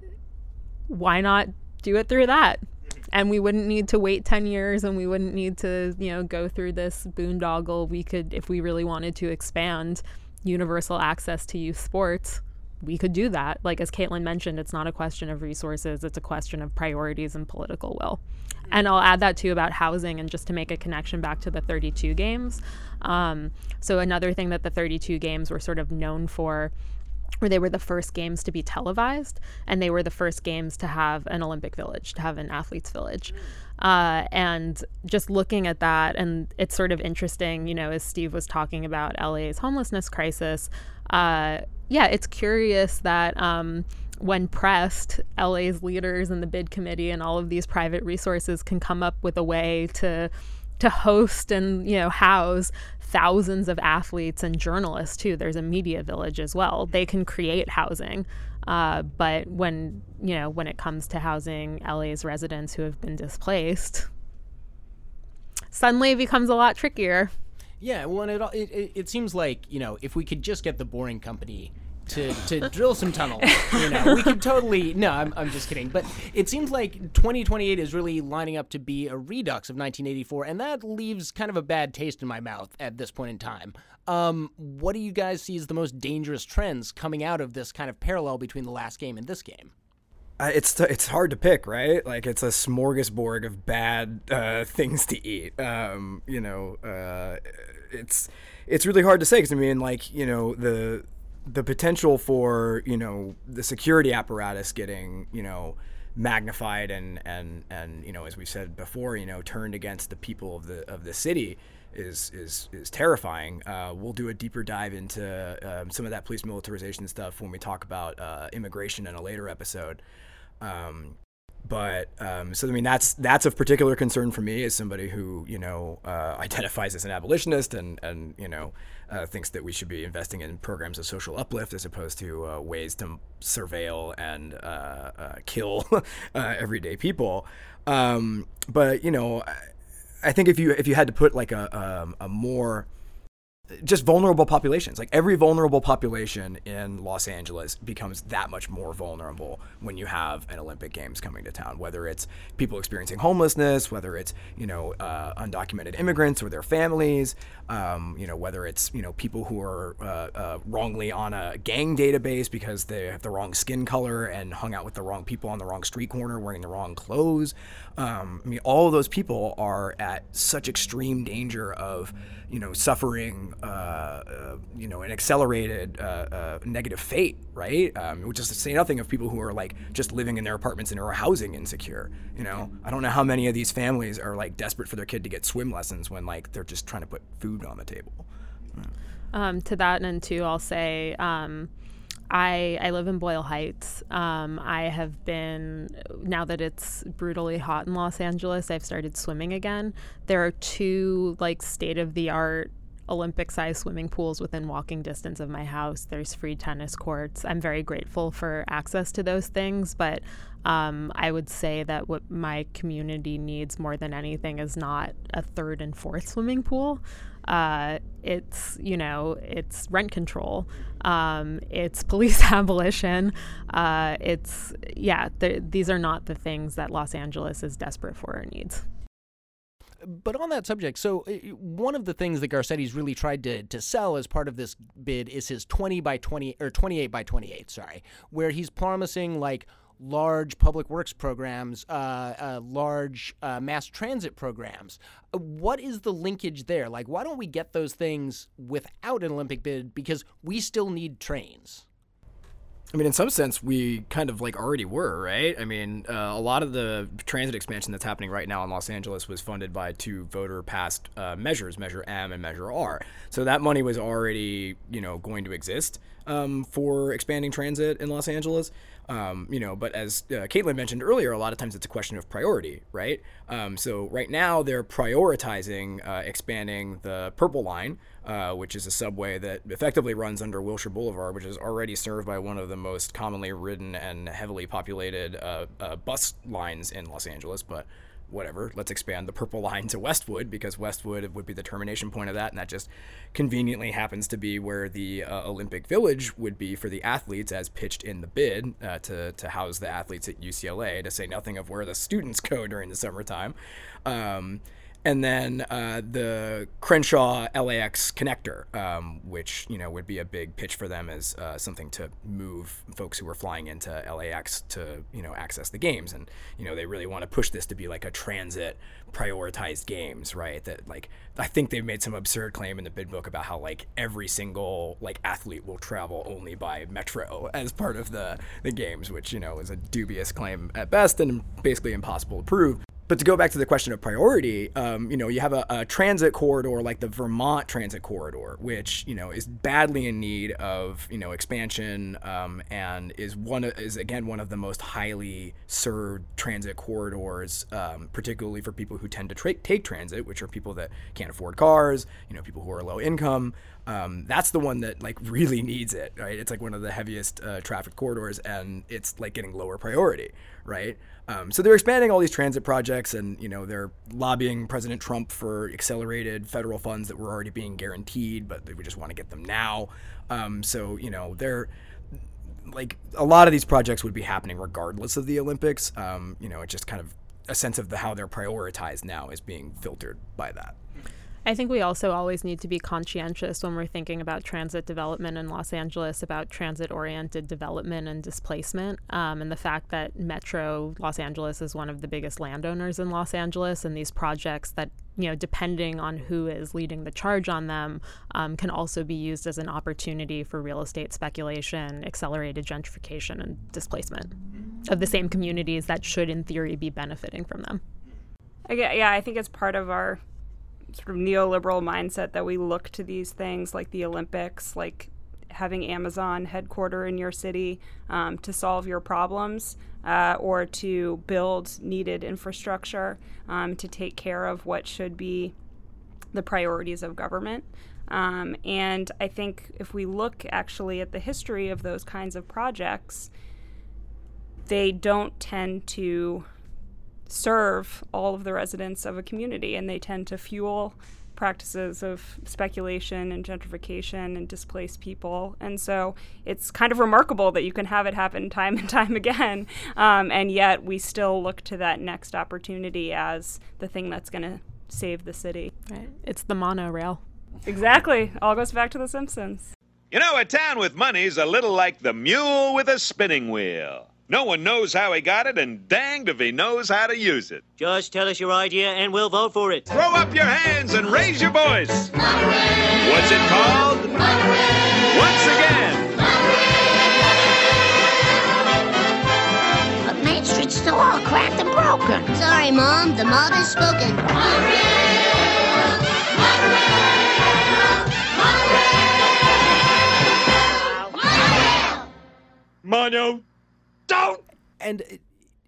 why not do it through that? And we wouldn't need to wait 10 years and we wouldn't need to, you know, go through this boondoggle. We could, if we really wanted to expand universal access to youth sports, we could do that. Like as Caitlin mentioned, it's not a question of resources, it's a question of priorities and political will. And I'll add that too about housing and just to make a connection back to the 32 games. Um, so, another thing that the 32 games were sort of known for where they were the first games to be televised and they were the first games to have an Olympic village, to have an athletes village. Uh, and just looking at that, and it's sort of interesting, you know, as Steve was talking about LA's homelessness crisis, uh, yeah, it's curious that um, when pressed, LA's leaders and the bid committee and all of these private resources can come up with a way to to host and you know house thousands of athletes and journalists too. There's a media village as well. They can create housing, uh, but when you know when it comes to housing LA's residents who have been displaced, suddenly it becomes a lot trickier. Yeah, well, it, it it seems like you know if we could just get the boring company to, to drill some tunnels. You know, we could totally. No, I'm, I'm just kidding. But it seems like 2028 is really lining up to be a redux of 1984, and that leaves kind of a bad taste in my mouth at this point in time. Um, what do you guys see as the most dangerous trends coming out of this kind of parallel between the last game and this game? Uh, it's t- it's hard to pick, right? Like it's a smorgasbord of bad uh, things to eat. Um, you know, uh, it's it's really hard to say because I mean, like you know, the the potential for you know the security apparatus getting you know magnified and and and you know as we said before you know turned against the people of the of the city is is is terrifying. Uh, we'll do a deeper dive into um, some of that police militarization stuff when we talk about uh, immigration in a later episode. Um, but um, so I mean that's that's of particular concern for me as somebody who you know uh, identifies as an abolitionist and and you know uh, thinks that we should be investing in programs of social uplift as opposed to uh, ways to surveil and uh, uh, kill uh, everyday people. Um, but you know, I, think if you if you had to put like a um, a more just vulnerable populations. Like every vulnerable population in Los Angeles becomes that much more vulnerable when you have an Olympic Games coming to town. Whether it's people experiencing homelessness, whether it's you know uh, undocumented immigrants or their families, um, you know whether it's you know people who are uh, uh, wrongly on a gang database because they have the wrong skin color and hung out with the wrong people on the wrong street corner wearing the wrong clothes. Um, I mean, all of those people are at such extreme danger of you know suffering uh, uh, you know, an accelerated uh, uh, negative fate, right? Um, which is to say nothing of people who are like just living in their apartments and are housing insecure. You know, I don't know how many of these families are like desperate for their kid to get swim lessons when like they're just trying to put food on the table. Um, to that end, to, I'll say. Um, I, I live in Boyle Heights. Um, I have been, now that it's brutally hot in Los Angeles, I've started swimming again. There are two like state of the art Olympic sized swimming pools within walking distance of my house. There's free tennis courts. I'm very grateful for access to those things, but um, I would say that what my community needs more than anything is not a third and fourth swimming pool. Uh, it's you know it's rent control. Um, it's police abolition. Uh, it's yeah these are not the things that los angeles is desperate for or needs. But on that subject, so uh, one of the things that Garcetti's really tried to, to sell as part of this bid is his 20 by 20 or 28 by 28, sorry, where he's promising like large public works programs, uh, uh, large uh, mass transit programs. What is the linkage there? Like, why don't we get those things without an Olympic bid? Because we still need trains. I mean, in some sense, we kind of like already were, right? I mean, uh, a lot of the transit expansion that's happening right now in Los Angeles was funded by two voter passed uh, measures, Measure M and Measure R. So that money was already, you know, going to exist um, for expanding transit in Los Angeles. Um, you know, but as uh, Caitlin mentioned earlier, a lot of times it's a question of priority, right? Um, so right now they're prioritizing uh, expanding the Purple Line, uh, which is a subway that effectively runs under Wilshire Boulevard, which is already served by one of the most commonly ridden and heavily populated uh, uh, bus lines in Los Angeles, but whatever, let's expand the purple line to Westwood because Westwood would be the termination point of that. And that just conveniently happens to be where the uh, Olympic Village would be for the athletes as pitched in the bid uh, to, to house the athletes at UCLA, to say nothing of where the students go during the summertime. Um, and then uh, the Crenshaw LAX connector, um, which you know would be a big pitch for them as uh, something to move folks who are flying into LAX to you know access the games, and you know they really want to push this to be like a transit prioritized games, right? That like I think they've made some absurd claim in the bid book about how like every single like athlete will travel only by metro as part of the the games, which you know is a dubious claim at best and basically impossible to prove but to go back to the question of priority, um, you know, you have a, a, transit corridor like the Vermont Transit Corridor, which you know is badly in need of you know expansion um, and is one is again one of the most highly served transit corridors, um, particularly for people who tend to tra- take transit, which are people that can't afford cars, you know, people who are low income. Um, that's the one that like really needs it, right? It's like one of the heaviest uh, traffic corridors, and it's like getting lower priority, right? Um, so they're expanding all these transit projects, and you know they're lobbying President Trump for accelerated federal funds that were already being guaranteed, but they just want to get them now. Um, so you know they're like a lot of these projects would be happening regardless of the Olympics. Um, you know, it's just kind of a sense of the how they're prioritized now is being filtered by that. I think we also always need to be conscientious when we're thinking about transit development in Los Angeles, about transit oriented development and displacement, um, and the fact that Metro Los Angeles is one of the biggest landowners in Los Angeles, and these projects that you know, depending on who is leading the charge on them, um, can also be used as an opportunity for real estate speculation, accelerated gentrification, and displacement of the same communities that should, in theory, be benefiting from them. Yeah, I think it's part of our sort of neoliberal mindset that we look to these things like the Olympics, like having Amazon headquarter in your city um, to solve your problems uh, or to build needed infrastructure um, to take care of what should be the priorities of government. Um, and I think if we look actually at the history of those kinds of projects, they don't tend to serve all of the residents of a community and they tend to fuel practices of speculation and gentrification and displaced people. And so it's kind of remarkable that you can have it happen time and time again. Um, and yet we still look to that next opportunity as the thing that's going to save the city. Right. It's the monorail. Exactly. All goes back to The Simpsons. You know, a town with money's a little like the mule with a spinning wheel. No one knows how he got it, and danged if he knows how to use it. Just tell us your idea and we'll vote for it. Throw up your hands and raise your voice. Monorail. What's it called? Monorail. Once again. Monorail. But Main Street's still all cracked and broken. Sorry, Mom. The mob has spoken. Monorail. Monorail. Monorail. Mono don't. And uh,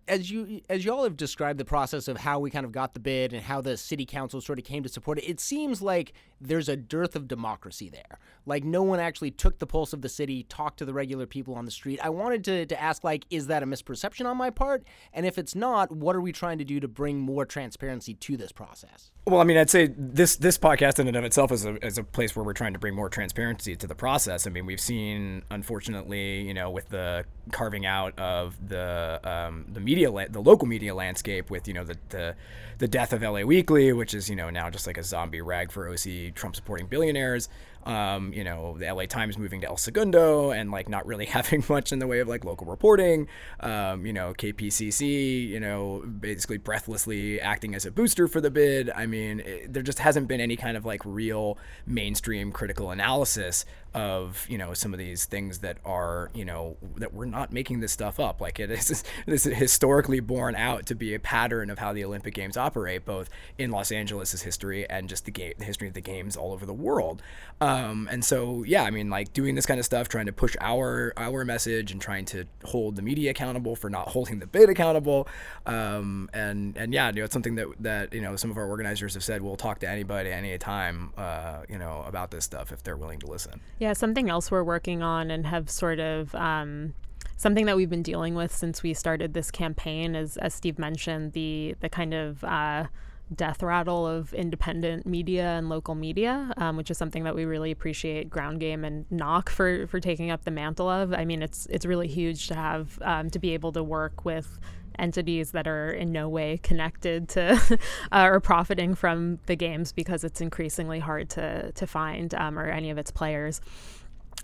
as you as you all have described the process of how we kind of got the bid and how the city council sort of came to support it, it seems like there's a dearth of democracy there. Like no one actually took the pulse of the city, talked to the regular people on the street. I wanted to, to ask like, is that a misperception on my part? And if it's not, what are we trying to do to bring more transparency to this process? Well, I mean, I'd say this this podcast in and of itself is a, is a place where we're trying to bring more transparency to the process. I mean, we've seen, unfortunately, you know, with the carving out of the um, the media la- the local media landscape with you know the, the the death of LA Weekly, which is you know now just like a zombie rag for OC Trump supporting billionaires um, you know, the LA Times moving to El Segundo and like not really having much in the way of like local reporting. Um, you know, KPCC, you know, basically breathlessly acting as a booster for the bid. I mean, it, there just hasn't been any kind of like real mainstream critical analysis of you know some of these things that are you know that we're not making this stuff up. Like it is this is historically borne out to be a pattern of how the Olympic Games operate both in Los Angeles' history and just the game the history of the games all over the world. Um, and so yeah I mean like doing this kind of stuff trying to push our our message and trying to hold the media accountable for not holding the bid accountable. Um, and and yeah you know it's something that that you know some of our organizers have said we'll talk to anybody any time uh, you know about this stuff if they're willing to listen. yeah, something else we're working on and have sort of um, something that we've been dealing with since we started this campaign is, as Steve mentioned, the the kind of uh, death rattle of independent media and local media, um, which is something that we really appreciate Ground Game and Knock for for taking up the mantle of. I mean, it's it's really huge to have um, to be able to work with entities that are in no way connected to uh, or profiting from the games because it's increasingly hard to to find um, or any of its players.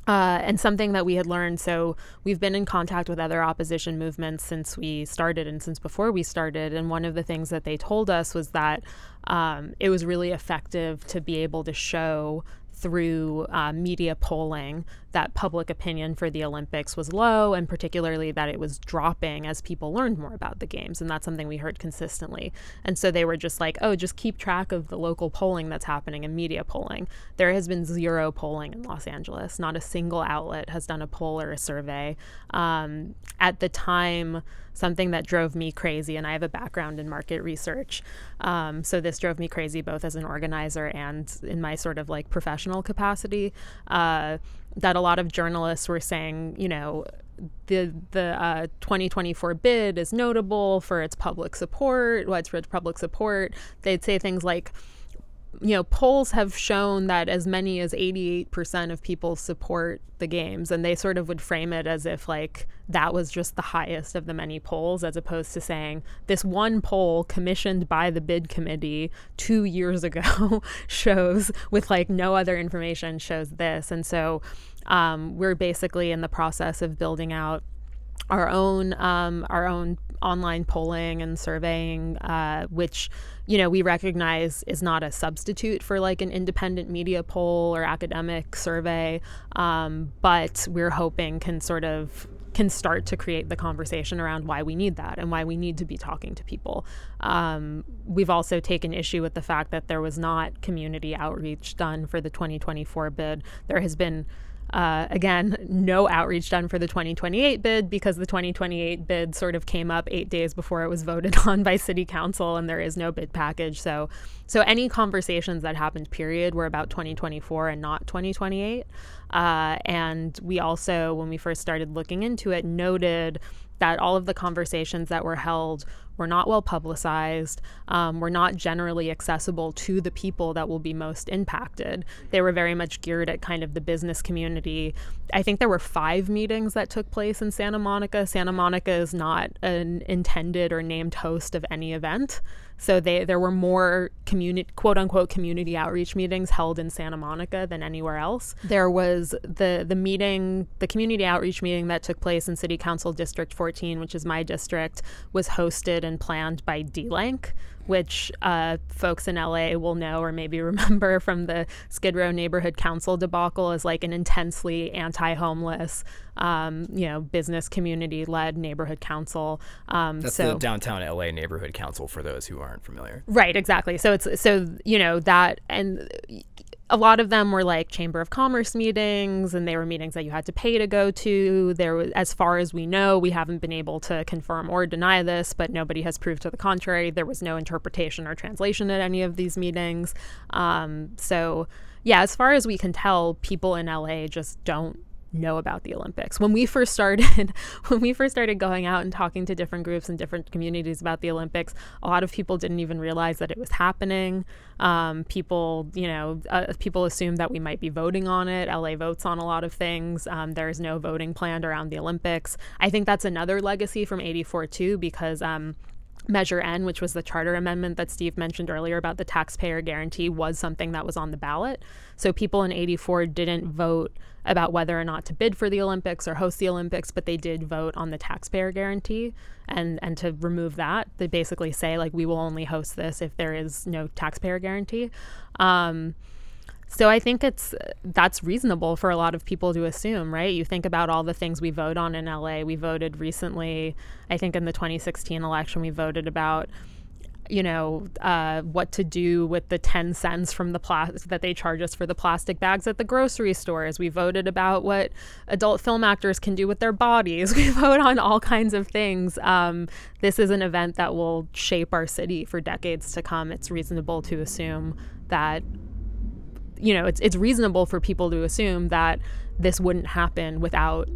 Uh, and something that we had learned so we've been in contact with other opposition movements since we started and since before we started and one of the things that they told us was that um, it was really effective to be able to show through uh, media polling that public opinion for the Olympics was low, and particularly that it was dropping as people learned more about the games. And that's something we heard consistently. And so they were just like, oh, just keep track of the local polling that's happening and media polling. There has been zero polling in Los Angeles. Not a single outlet has done a poll or a survey. Um, at the time, something that drove me crazy, and I have a background in market research. Um, so this drove me crazy both as an organizer and in my sort of like professional capacity. Uh, that a lot of journalists were saying, you know, the the uh, 2024 bid is notable for its public support, widespread public support. They'd say things like, you know, polls have shown that as many as 88% of people support the games, and they sort of would frame it as if like that was just the highest of the many polls, as opposed to saying this one poll commissioned by the bid committee two years ago shows with like no other information shows this. And so um, we're basically in the process of building out our own um, our own online polling and surveying, uh, which you know we recognize is not a substitute for like an independent media poll or academic survey, um, but we're hoping can sort of can start to create the conversation around why we need that and why we need to be talking to people. Um, we've also taken issue with the fact that there was not community outreach done for the 2024 bid. There has been uh, again, no outreach done for the 2028 bid because the 2028 bid sort of came up eight days before it was voted on by City Council, and there is no bid package. So, so any conversations that happened, period, were about 2024 and not 2028. Uh, and we also, when we first started looking into it, noted that all of the conversations that were held were not well publicized, um, were not generally accessible to the people that will be most impacted. They were very much geared at kind of the business community. I think there were five meetings that took place in Santa Monica. Santa Monica is not an intended or named host of any event. So they there were more community quote unquote community outreach meetings held in Santa Monica than anywhere else. There was the the meeting, the community outreach meeting that took place in City Council District 14, which is my district, was hosted and planned by DLANC, which uh, folks in LA will know or maybe remember from the Skid Row Neighborhood Council debacle as like an intensely anti-homeless, um, you know, business community-led neighborhood council. Um, That's so, the downtown LA Neighborhood Council for those who aren't familiar. Right, exactly. So it's so you know that and a lot of them were like chamber of commerce meetings and they were meetings that you had to pay to go to. There was as far as we know we haven't been able to confirm or deny this but nobody has proved to the contrary. There was no interpretation or translation at any of these meetings. Um, so yeah as far as we can tell people in la just don't know about the Olympics. When we first started, when we first started going out and talking to different groups and different communities about the Olympics, a lot of people didn't even realize that it was happening. Um, people, you know, uh, people assumed that we might be voting on it. LA votes on a lot of things. Um, there is no voting planned around the Olympics. I think that's another legacy from '84 too, because um, Measure N, which was the charter amendment that Steve mentioned earlier about the taxpayer guarantee, was something that was on the ballot. So people in 84 didn't vote about whether or not to bid for the Olympics or host the Olympics, but they did vote on the taxpayer guarantee. And, and to remove that, they basically say, like, we will only host this if there is no taxpayer guarantee. Um, so I think it's that's reasonable for a lot of people to assume, right? You think about all the things we vote on in LA. We voted recently, I think in the 2016 election, we voted about you know uh, what to do with the 10 cents from the plastic that they charge us for the plastic bags at the grocery stores we voted about what adult film actors can do with their bodies we vote on all kinds of things um, this is an event that will shape our city for decades to come it's reasonable to assume that you know, it's it's reasonable for people to assume that this wouldn't happen without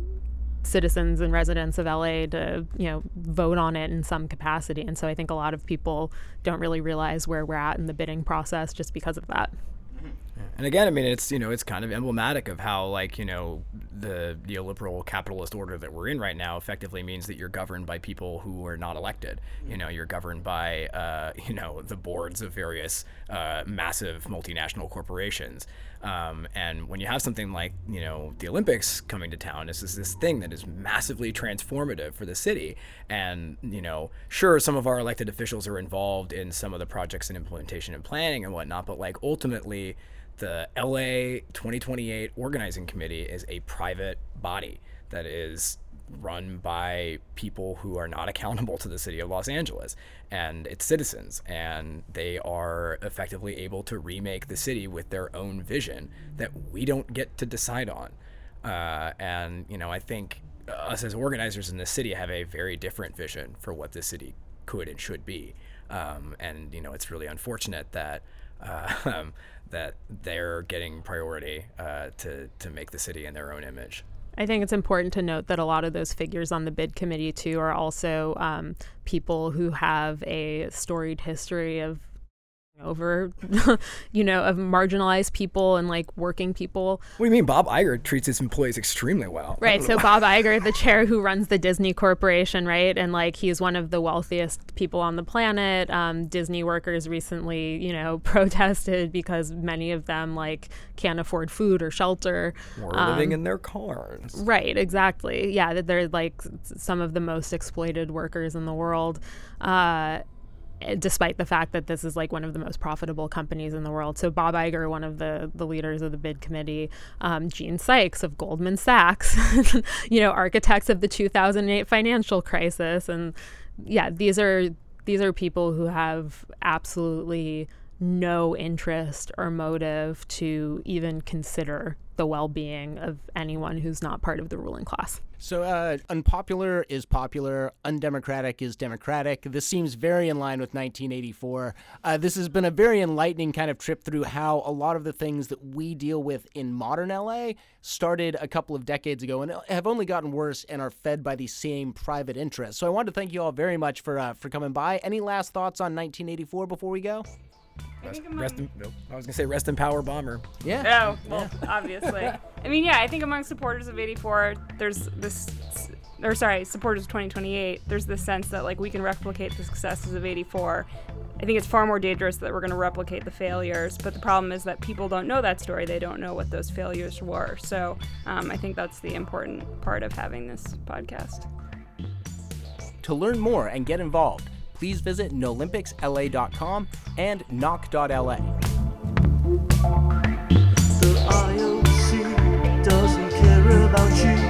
citizens and residents of LA to, you know, vote on it in some capacity. And so I think a lot of people don't really realize where we're at in the bidding process just because of that. And again, I mean, it's you know, it's kind of emblematic of how like you know the neoliberal capitalist order that we're in right now effectively means that you're governed by people who are not elected. You know, you're governed by uh, you know the boards of various uh, massive multinational corporations. Um, and when you have something like you know the Olympics coming to town, this is this thing that is massively transformative for the city. And you know, sure, some of our elected officials are involved in some of the projects and implementation and planning and whatnot, but like ultimately the LA 2028 organizing committee is a private body that is run by people who are not accountable to the city of Los Angeles and its citizens. And they are effectively able to remake the city with their own vision that we don't get to decide on. Uh, and, you know, I think us as organizers in the city have a very different vision for what the city could and should be. Um, and, you know, it's really unfortunate that. Uh, that they're getting priority uh, to to make the city in their own image. I think it's important to note that a lot of those figures on the bid committee too are also um, people who have a storied history of over, you know, of marginalized people and like working people. What do you mean? Bob Iger treats his employees extremely well. Right. So Bob Iger, the chair who runs the Disney Corporation, right, and like he's one of the wealthiest people on the planet. Um, Disney workers recently, you know, protested because many of them like can't afford food or shelter. Or um, living in their cars. Right. Exactly. Yeah. They're like some of the most exploited workers in the world. Uh, despite the fact that this is like one of the most profitable companies in the world. So Bob Iger, one of the the leaders of the bid committee, um, Gene Sykes of Goldman Sachs, you know, architects of the 2008 financial crisis, and yeah, these are these are people who have absolutely no interest or motive to even consider the well being of anyone who's not part of the ruling class. So, uh, unpopular is popular, undemocratic is democratic. This seems very in line with 1984. Uh, this has been a very enlightening kind of trip through how a lot of the things that we deal with in modern LA started a couple of decades ago and have only gotten worse and are fed by the same private interests. So, I want to thank you all very much for uh, for coming by. Any last thoughts on 1984 before we go? Rest, rest in, nope. I was gonna say rest in power, bomber. Yeah. Oh, well, yeah. obviously. I mean, yeah. I think among supporters of '84, there's this, or sorry, supporters of 2028. There's this sense that like we can replicate the successes of '84. I think it's far more dangerous that we're going to replicate the failures. But the problem is that people don't know that story. They don't know what those failures were. So um, I think that's the important part of having this podcast. To learn more and get involved please visit nolympicsla.com and knock.la. The IOC doesn't care about you.